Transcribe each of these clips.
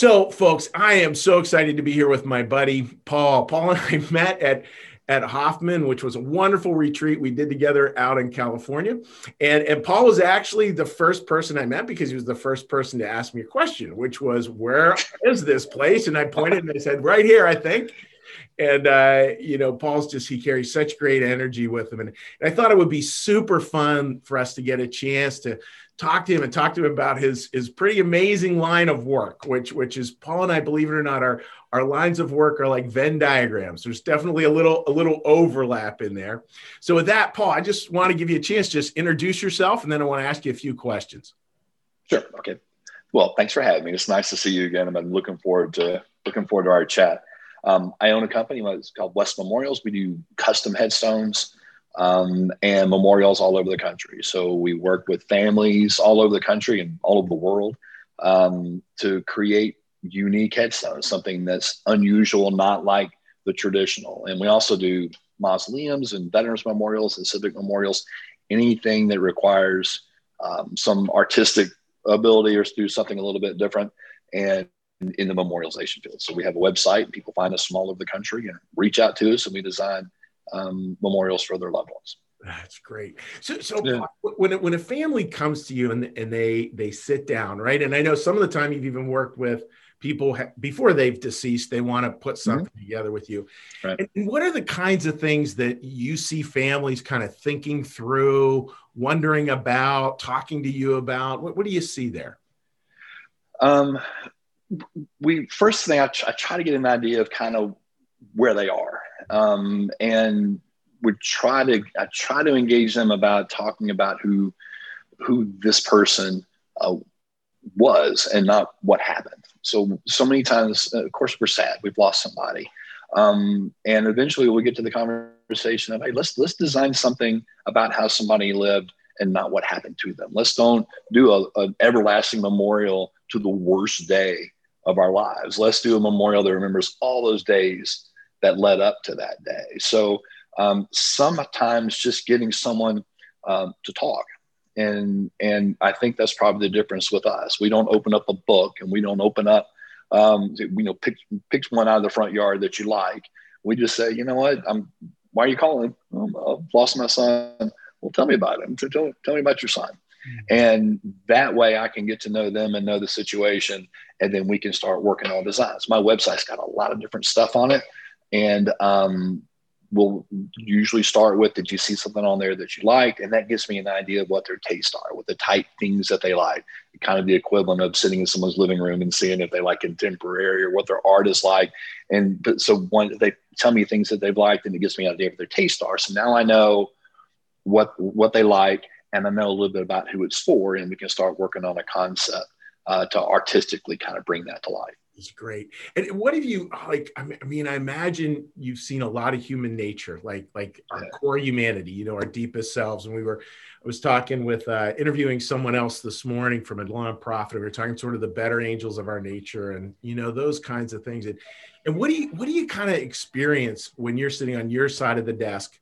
So, folks, I am so excited to be here with my buddy Paul. Paul and I met at at Hoffman, which was a wonderful retreat we did together out in California. And, and Paul was actually the first person I met because he was the first person to ask me a question, which was, Where is this place? And I pointed and I said, Right here, I think. And, uh, you know, Paul's just, he carries such great energy with him. And, and I thought it would be super fun for us to get a chance to talk to him and talk to him about his his pretty amazing line of work, which which is Paul and I, believe it or not, our our lines of work are like Venn diagrams. There's definitely a little a little overlap in there. So with that, Paul, I just want to give you a chance, just introduce yourself, and then I want to ask you a few questions. Sure. Okay. Well, thanks for having me. It's nice to see you again. I'm looking forward to looking forward to our chat. Um, I own a company. It's called West Memorials. We do custom headstones um, and memorials all over the country. So we work with families all over the country and all over the world um, to create unique headstones, something that's unusual, not like the traditional. And we also do mausoleums and veterans memorials and civic memorials, anything that requires um, some artistic ability or do something a little bit different. And in the memorialization field. So we have a website. People find us from all over the country and reach out to us, and we design um, memorials for their loved ones. That's great. So, so yeah. when when a family comes to you and and they they sit down, right? And I know some of the time you've even worked with people ha- before they've deceased. They want to put mm-hmm. something mm-hmm. together with you. Right. And, what are the kinds of things that you see families kind of thinking through, wondering about, talking to you about? What, what do you see there? Um, we first thing I, I try to get an idea of kind of where they are um, and would try to I try to engage them about talking about who who this person uh, was and not what happened. So so many times, of course, we're sad. We've lost somebody, um, and eventually we get to the conversation of hey, let's let's design something about how somebody lived and not what happened to them. Let's don't do an everlasting memorial to the worst day of our lives. Let's do a memorial that remembers all those days that led up to that day. So um, sometimes just getting someone um, to talk. And, and I think that's probably the difference with us. We don't open up a book and we don't open up, um, you know, pick, pick one out of the front yard that you like. We just say, you know what, I'm, why are you calling? I've lost my son. Well, tell me about him. Tell, tell me about your son. Mm-hmm. And that way I can get to know them and know the situation. And then we can start working on designs. My website's got a lot of different stuff on it and um, we'll usually start with did you see something on there that you liked? And that gives me an idea of what their tastes are what the type things that they like. Kind of the equivalent of sitting in someone's living room and seeing if they like contemporary or what their art is like. And but so one they tell me things that they've liked and it gives me an idea of their tastes are. So now i know what what they like and i know a little bit about who it's for and we can start working on a concept uh, to artistically kind of bring that to life it's great. And what have you like? I mean, I imagine you've seen a lot of human nature, like like our core humanity, you know, our deepest selves. And we were, I was talking with uh, interviewing someone else this morning from a nonprofit. We were talking sort of the better angels of our nature, and you know those kinds of things. And and what do you what do you kind of experience when you're sitting on your side of the desk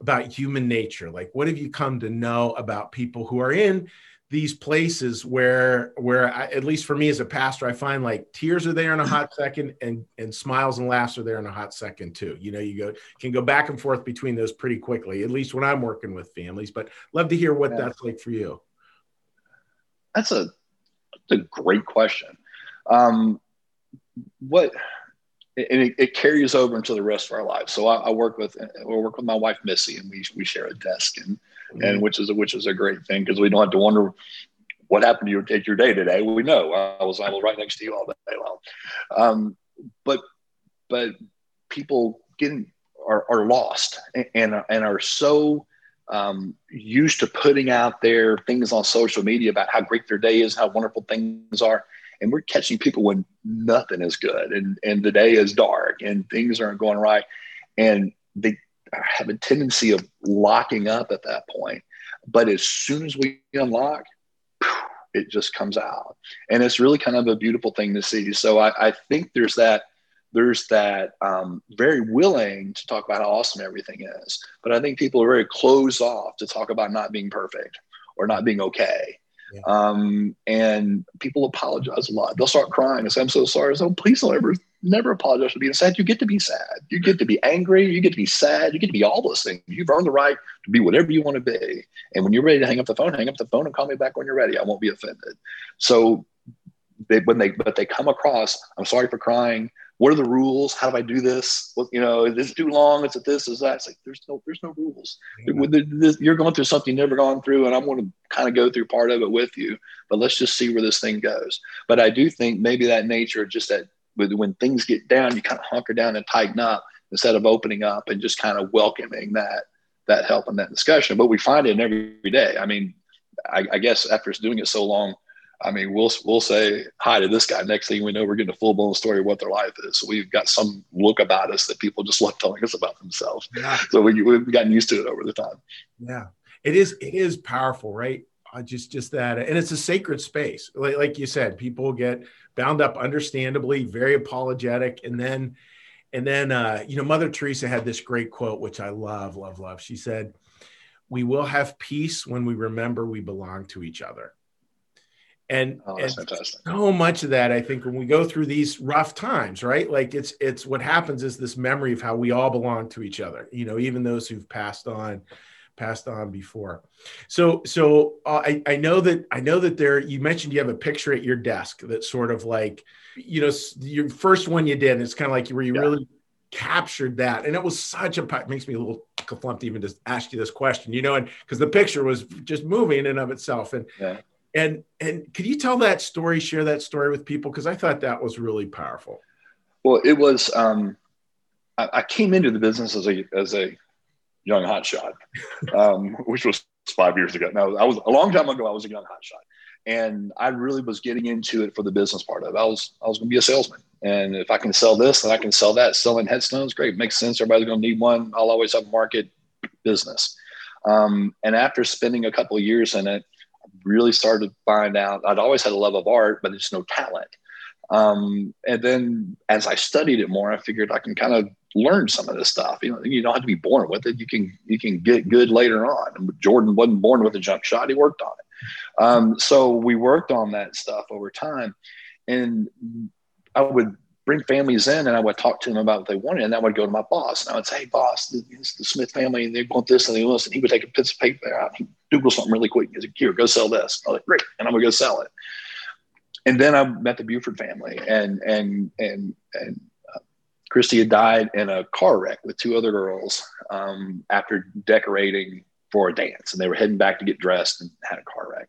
about human nature? Like, what have you come to know about people who are in these places where where I, at least for me as a pastor i find like tears are there in a hot second and and smiles and laughs are there in a hot second too you know you go can go back and forth between those pretty quickly at least when i'm working with families but love to hear what yeah. that's like for you that's a that's a great question um what and it, it, carries over into the rest of our lives. So I, I work with I work with my wife Missy, and we we share a desk, and mm-hmm. and which is a, which is a great thing because we don't have to wonder what happened to you take your day today. We know I was I was right next to you all day long, um, but but people getting are, are lost and and are so um, used to putting out their things on social media about how great their day is, how wonderful things are and we're catching people when nothing is good and and the day is dark and things aren't going right and they have a tendency of locking up at that point but as soon as we unlock it just comes out and it's really kind of a beautiful thing to see so i, I think there's that there's that um, very willing to talk about how awesome everything is but i think people are very closed off to talk about not being perfect or not being okay Yeah. Um, and people apologize a lot. They'll start crying and say, I'm so sorry. So please don't ever, never apologize for being sad. You get to be sad. You get to be angry. You get to be sad. You get to be all those things. You've earned the right to be whatever you want to be. And when you're ready to hang up the phone, hang up the phone and call me back when you're ready. I won't be offended. So they, when they, but they come across, I'm sorry for crying what are the rules? How do I do this? What, you know, is this too long? Is it this? Is that? It's like there's no there's no rules. Yeah. You're going through something you've never gone through, and I'm going to kind of go through part of it with you. But let's just see where this thing goes. But I do think maybe that nature, just that when things get down, you kind of hunker down and tighten up instead of opening up and just kind of welcoming that that help and that discussion. But we find it in every day. I mean, I, I guess after doing it so long I mean, we'll we'll say hi to this guy. Next thing we know, we're getting a full blown story of what their life is. So we've got some look about us that people just love telling us about themselves. Yeah. So we, we've gotten used to it over the time. Yeah, it is it is powerful, right? Just just that, and it's a sacred space. Like like you said, people get bound up, understandably, very apologetic, and then and then uh, you know, Mother Teresa had this great quote, which I love, love, love. She said, "We will have peace when we remember we belong to each other." and, oh, and so much of that i think when we go through these rough times right like it's it's what happens is this memory of how we all belong to each other you know even those who've passed on passed on before so so uh, I, I know that i know that there you mentioned you have a picture at your desk that sort of like you know your first one you did it's kind of like where you yeah. really captured that and it was such a it makes me a little conflumped even to ask you this question you know and because the picture was just moving in and of itself and yeah and and could you tell that story, share that story with people? Because I thought that was really powerful. Well, it was. Um, I, I came into the business as a as a young hotshot, um, which was five years ago. Now, I was a long time ago. I was a young hotshot, and I really was getting into it for the business part of it. I was I was going to be a salesman, and if I can sell this, then I can sell that. Selling headstones, great, makes sense. Everybody's going to need one. I'll always have a market business. Um, and after spending a couple of years in it, really started to find out I'd always had a love of art, but it's no talent. Um, and then as I studied it more, I figured I can kind of learn some of this stuff. You know, you don't have to be born with it. You can you can get good later on. Jordan wasn't born with a jump shot; he worked on it. Um, so we worked on that stuff over time, and I would bring families in and I would talk to them about what they wanted. And I would go to my boss and I would say, hey, boss, the Smith family and they want this and they want this. And he would take a piece of paper out and Google something really quick. He's like, here, go sell this. I was like, great. And I'm to go sell it. And then I met the Buford family and, and, and, and, Christy had died in a car wreck with two other girls um, after decorating for a dance, and they were heading back to get dressed and had a car wreck.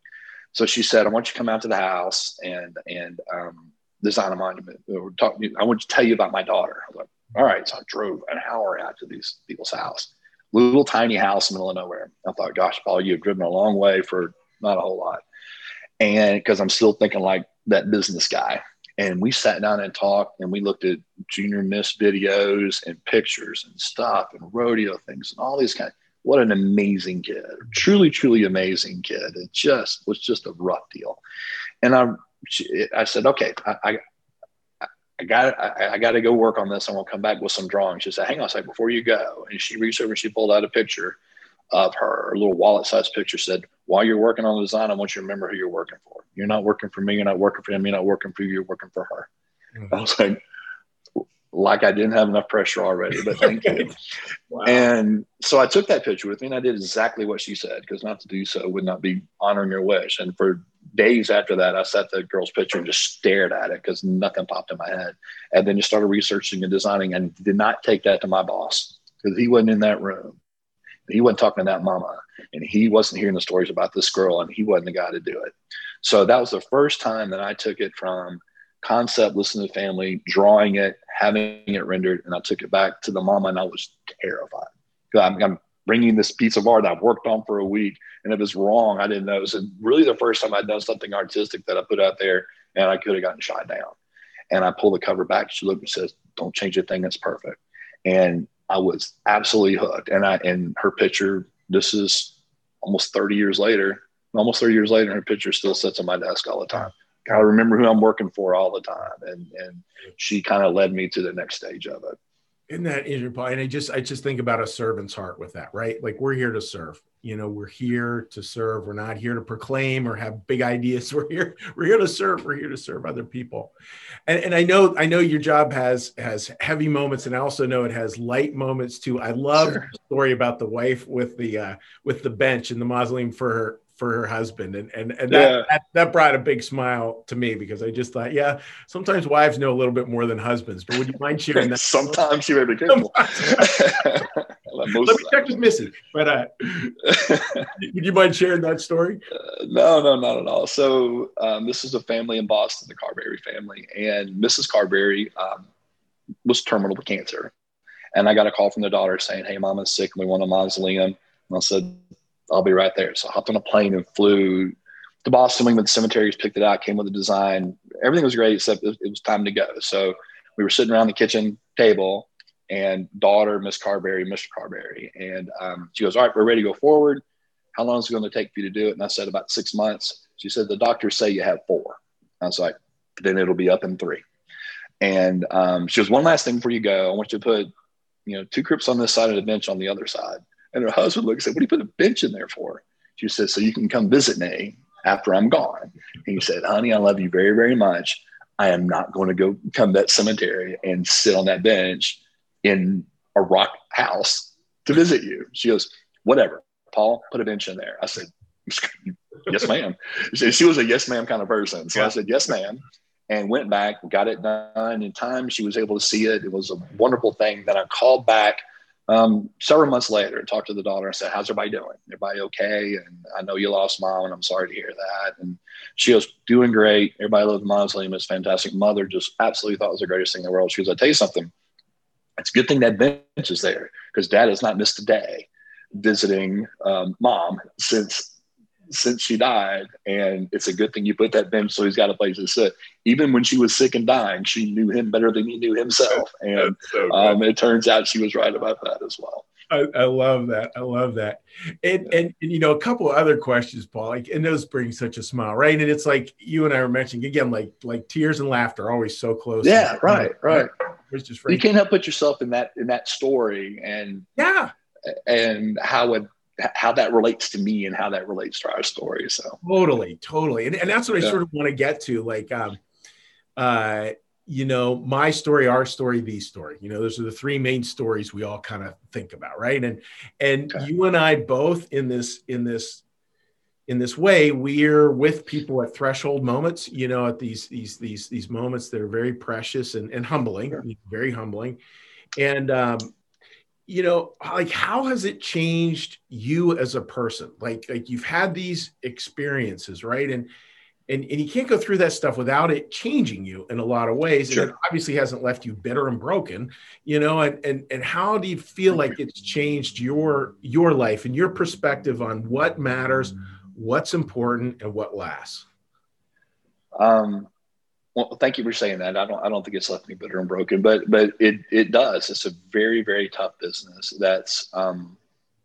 So she said, "I want you to come out to the house and and um, design a monument or talk. I want to tell you about my daughter. I was like, all right. So I drove an hour out to these people's house, little tiny house in the middle of nowhere. I thought, gosh, Paul, you've driven a long way for not a whole lot. And because I'm still thinking like that business guy. And we sat down and talked and we looked at junior miss videos and pictures and stuff and rodeo things and all these kind of, what an amazing kid, truly, truly amazing kid. It just was just a rough deal. And I I said, okay, I, I, I got I, I got to go work on this and we'll come back with some drawings. She said, hang on a second before you go. And she reached over and she pulled out a picture of her, a little wallet sized picture said, while you're working on the design, I want you to remember who you're working for. You're not working for me. You're not working for him. You're not working for you. You're working for her. Mm-hmm. I was like, like I didn't have enough pressure already, but thank you. wow. And so I took that picture with me and I did exactly what she said because not to do so would not be honoring your wish. And for days after that, I sat the girl's picture and just stared at it because nothing popped in my head. And then just started researching and designing and did not take that to my boss because he wasn't in that room. He wasn't talking to that mama and he wasn't hearing the stories about this girl and he wasn't the guy to do it. So that was the first time that I took it from concept, listening to family, drawing it, having it rendered, and I took it back to the mama, and I was terrified. I'm, I'm bringing this piece of art I've worked on for a week, and if it's wrong, I didn't know. it was really, the first time I'd done something artistic that I put out there, and I could have gotten shot down. And I pulled the cover back. She looked and says, "Don't change a thing. It's perfect." And I was absolutely hooked. And I and her picture. This is almost 30 years later. Almost 30 years later, her picture still sits on my desk all the time. I remember who I'm working for all the time. And, and she kind of led me to the next stage of it. Isn't that interesting? And I just I just think about a servant's heart with that, right? Like we're here to serve. You know, we're here to serve. We're not here to proclaim or have big ideas. We're here, we're here to serve. We're here to serve other people. And, and I know I know your job has has heavy moments, and I also know it has light moments too. I love sure. the story about the wife with the uh, with the bench in the mausoleum for her for her husband and and, and that, yeah. that, that brought a big smile to me because i just thought yeah sometimes wives know a little bit more than husbands but would you mind sharing that? Sometimes you may be careful. let me check with missy but uh would you mind sharing that story? Uh, no no not at all. So um, this is a family in boston the carberry family and mrs carberry um, was terminal with cancer. And i got a call from the daughter saying hey mama's sick and we want a mausoleum. And i said I'll be right there. So I hopped on a plane and flew to Boston. To cemeteries, picked it out, came with a design. Everything was great except it was time to go. So we were sitting around the kitchen table and daughter, Miss Carberry, Mr. Carberry. And um, she goes, All right, we're ready to go forward. How long is it going to take for you to do it? And I said, About six months. She said, The doctors say you have four. I was like, Then it'll be up in three. And um, she goes, One last thing before you go. I want you to put, you know, two crypts on this side of the bench on the other side. And her husband looked and said, What do you put a bench in there for? She said, So you can come visit me after I'm gone. And he said, Honey, I love you very, very much. I am not going to go come to that cemetery and sit on that bench in a rock house to visit you. She goes, Whatever. Paul, put a bench in there. I said, Yes, ma'am. She was a yes, ma'am kind of person. So. I said, Yes, ma'am. And went back, got it done in time. She was able to see it. It was a wonderful thing. Then I called back um, several months later, I talked to the daughter and said, How's everybody doing? Everybody okay? And I know you lost mom, and I'm sorry to hear that. And she was doing great. Everybody loved the mausoleum. It's fantastic. Mother just absolutely thought it was the greatest thing in the world. She goes, I tell you something. It's a good thing that bench is there because dad has not missed a day visiting um, mom since since she died. And it's a good thing you put that bench so he's got a place to sit. Even when she was sick and dying, she knew him better than he knew himself. And so um, it turns out she was right about that as well. I, I, love that. I love that. And, yeah. and, and you know, a couple other questions, Paul, like, and those bring such a smile, right? And it's like you and I were mentioning again, like, like tears and laughter are always so close. Yeah. And, right. Right. It's just you can't help put yourself in that, in that story and yeah. And how it how that relates to me and how that relates to our story. So totally, totally. And, and that's what yeah. I sort of want to get to. Like, um, uh, you know, my story, our story, the story. You know, those are the three main stories we all kind of think about, right? And and okay. you and I both in this in this in this way, we're with people at threshold moments. You know, at these these these these moments that are very precious and, and humbling, sure. very humbling. And um, you know like how has it changed you as a person? Like like you've had these experiences right? And and, and you can't go through that stuff without it changing you in a lot of ways. Sure. and it obviously hasn't left you bitter and broken you know? And, and and how do you feel like it's changed your your life and your perspective on what matters what's important and what lasts? Um well, thank you for saying that. I don't, I don't think it's left me bitter and broken, but, but it, it does. It's a very, very tough business. That's, um,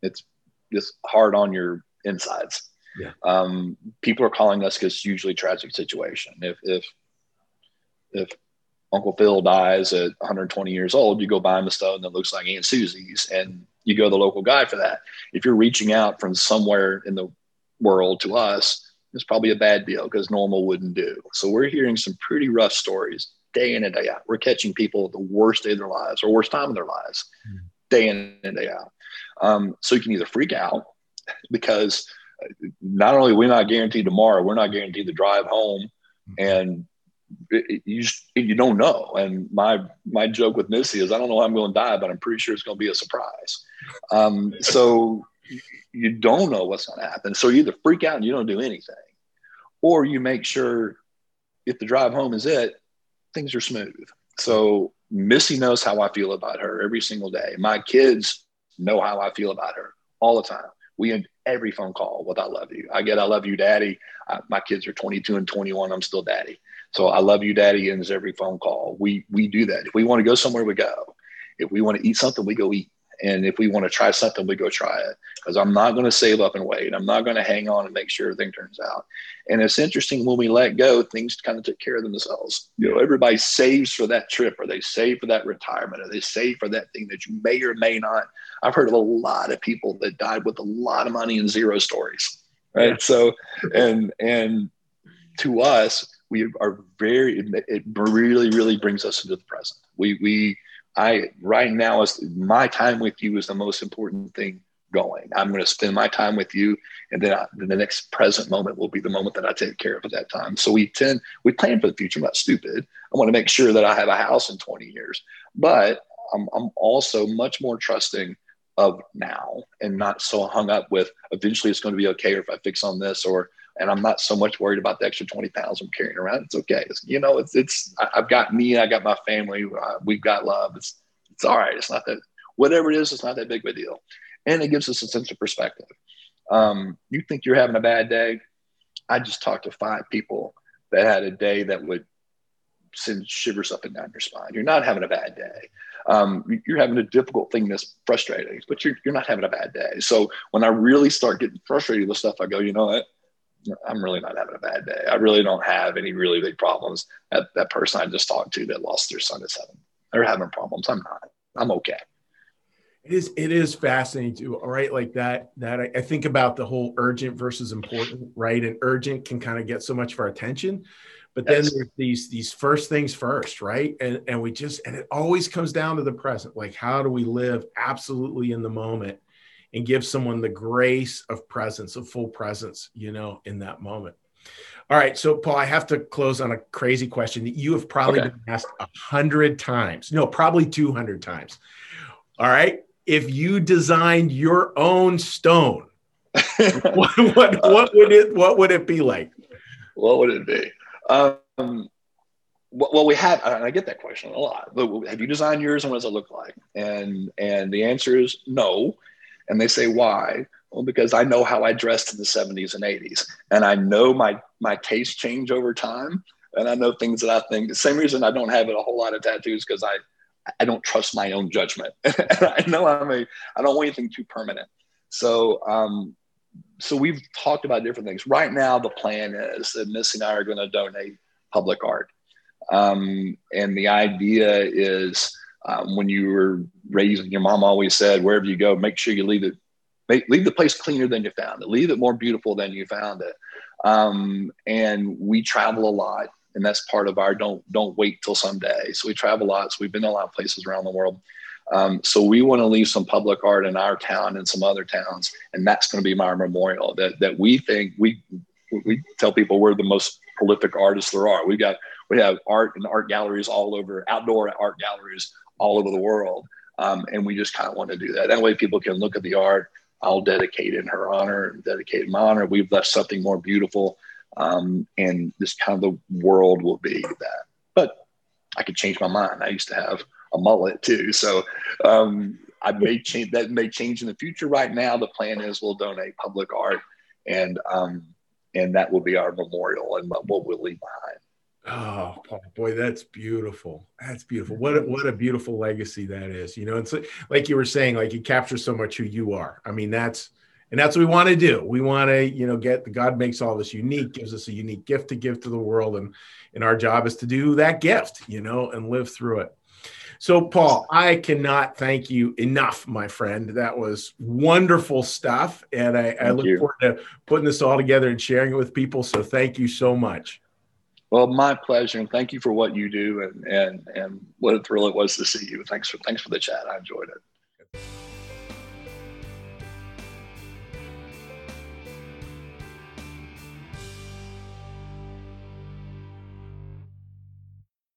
it's just hard on your insides. Yeah. Um, people are calling us because it's usually tragic situation. If, if, if Uncle Phil dies at 120 years old, you go buy him a stone that looks like Aunt Susie's and you go to the local guy for that. If you're reaching out from somewhere in the world to us, it's probably a bad deal because normal wouldn't do. So we're hearing some pretty rough stories day in and day out. We're catching people at the worst day of their lives or worst time of their lives, mm. day in and day out. Um, so you can either freak out because not only we're not guaranteed tomorrow, we're not guaranteed the drive home, mm. and it, it, you just, you don't know. And my my joke with Missy is I don't know how I'm going to die, but I'm pretty sure it's going to be a surprise. Um, so you don't know what's going to happen. So you either freak out and you don't do anything, or you make sure if the drive home is it, things are smooth. So Missy knows how I feel about her every single day. My kids know how I feel about her all the time. We end every phone call with "I love you." I get "I love you, Daddy." I, my kids are 22 and 21. I'm still Daddy, so "I love you, Daddy" ends every phone call. We we do that. If we want to go somewhere, we go. If we want to eat something, we go eat and if we want to try something, we go try it because I'm not going to save up and wait. I'm not going to hang on and make sure everything turns out. And it's interesting when we let go, things kind of take care of themselves. You know, everybody saves for that trip, or they save for that retirement, or they save for that thing that you may or may not. I've heard of a lot of people that died with a lot of money and zero stories. Right. Yeah. So, and and to us, we are very. It really, really brings us into the present. We we I right now is my time with you is the most important thing going. I'm going to spend my time with you, and then, I, then the next present moment will be the moment that I take care of at that time. So we tend we plan for the future. I'm not stupid. I want to make sure that I have a house in 20 years, but I'm, I'm also much more trusting of now and not so hung up with eventually it's going to be okay or if I fix on this or and I'm not so much worried about the extra 20 pounds I'm carrying around. It's okay. It's, you know, it's, it's, I've got me, I got my family, uh, we've got love. It's, it's all right. It's not that, whatever it is, it's not that big of a deal. And it gives us a sense of perspective. Um, you think you're having a bad day? I just talked to five people that had a day that would send shivers up and down your spine. You're not having a bad day. Um, you're having a difficult thing that's frustrating, but you're, you're not having a bad day. So when I really start getting frustrated with stuff, I go, you know what? I'm really not having a bad day. I really don't have any really big problems. That that person I just talked to that lost their son at seven, they're having problems. I'm not. I'm okay. It is it is fascinating too. All right, like that that I, I think about the whole urgent versus important, right? And urgent can kind of get so much of our attention, but then yes. there's these these first things first, right? And and we just and it always comes down to the present. Like how do we live absolutely in the moment? And give someone the grace of presence, of full presence, you know, in that moment. All right. So, Paul, I have to close on a crazy question that you have probably okay. been asked a hundred times. No, probably 200 times. All right. If you designed your own stone, what, what, what, would it, what would it be like? What would it be? Um, well, we have, and I get that question a lot, but have you designed yours and what does it look like? And, and the answer is no. And they say, why? Well, because I know how I dressed in the 70s and 80s. And I know my, my taste change over time. And I know things that I think the same reason I don't have a whole lot of tattoos because I, I don't trust my own judgment. and I know I'm a, I don't want anything too permanent. So, um, so we've talked about different things. Right now, the plan is that Missy and I are going to donate public art. Um, and the idea is um, when you were raised, your mom always said, wherever you go, make sure you leave it, make, leave the place cleaner than you found it, leave it more beautiful than you found it. Um, and we travel a lot, and that's part of our don't don't wait till someday. So we travel a lot. So we've been to a lot of places around the world. Um, so we want to leave some public art in our town and some other towns, and that's going to be my memorial. That that we think we we tell people we're the most prolific artists there are. We got we have art and art galleries all over, outdoor art galleries all over the world. Um, and we just kind of want to do that. That way people can look at the art. I'll dedicate in her honor and dedicate in my honor. We've left something more beautiful. Um, and this kind of the world will be that. But I could change my mind. I used to have a mullet too. So um, I may change that may change in the future. Right now, the plan is we'll donate public art and um, and that will be our memorial and what we'll leave behind. Oh boy, that's beautiful. That's beautiful. What a, mm-hmm. what a beautiful legacy that is. You know, it's like, like you were saying, like it captures so much who you are. I mean, that's and that's what we want to do. We want to, you know, get God makes all this unique, gives us a unique gift to give to the world, and and our job is to do that gift, you know, and live through it. So, Paul, I cannot thank you enough, my friend. That was wonderful stuff, and I, I look you. forward to putting this all together and sharing it with people. So, thank you so much. Well, my pleasure, and thank you for what you do, and and and what a thrill it was to see you. Thanks for thanks for the chat. I enjoyed it.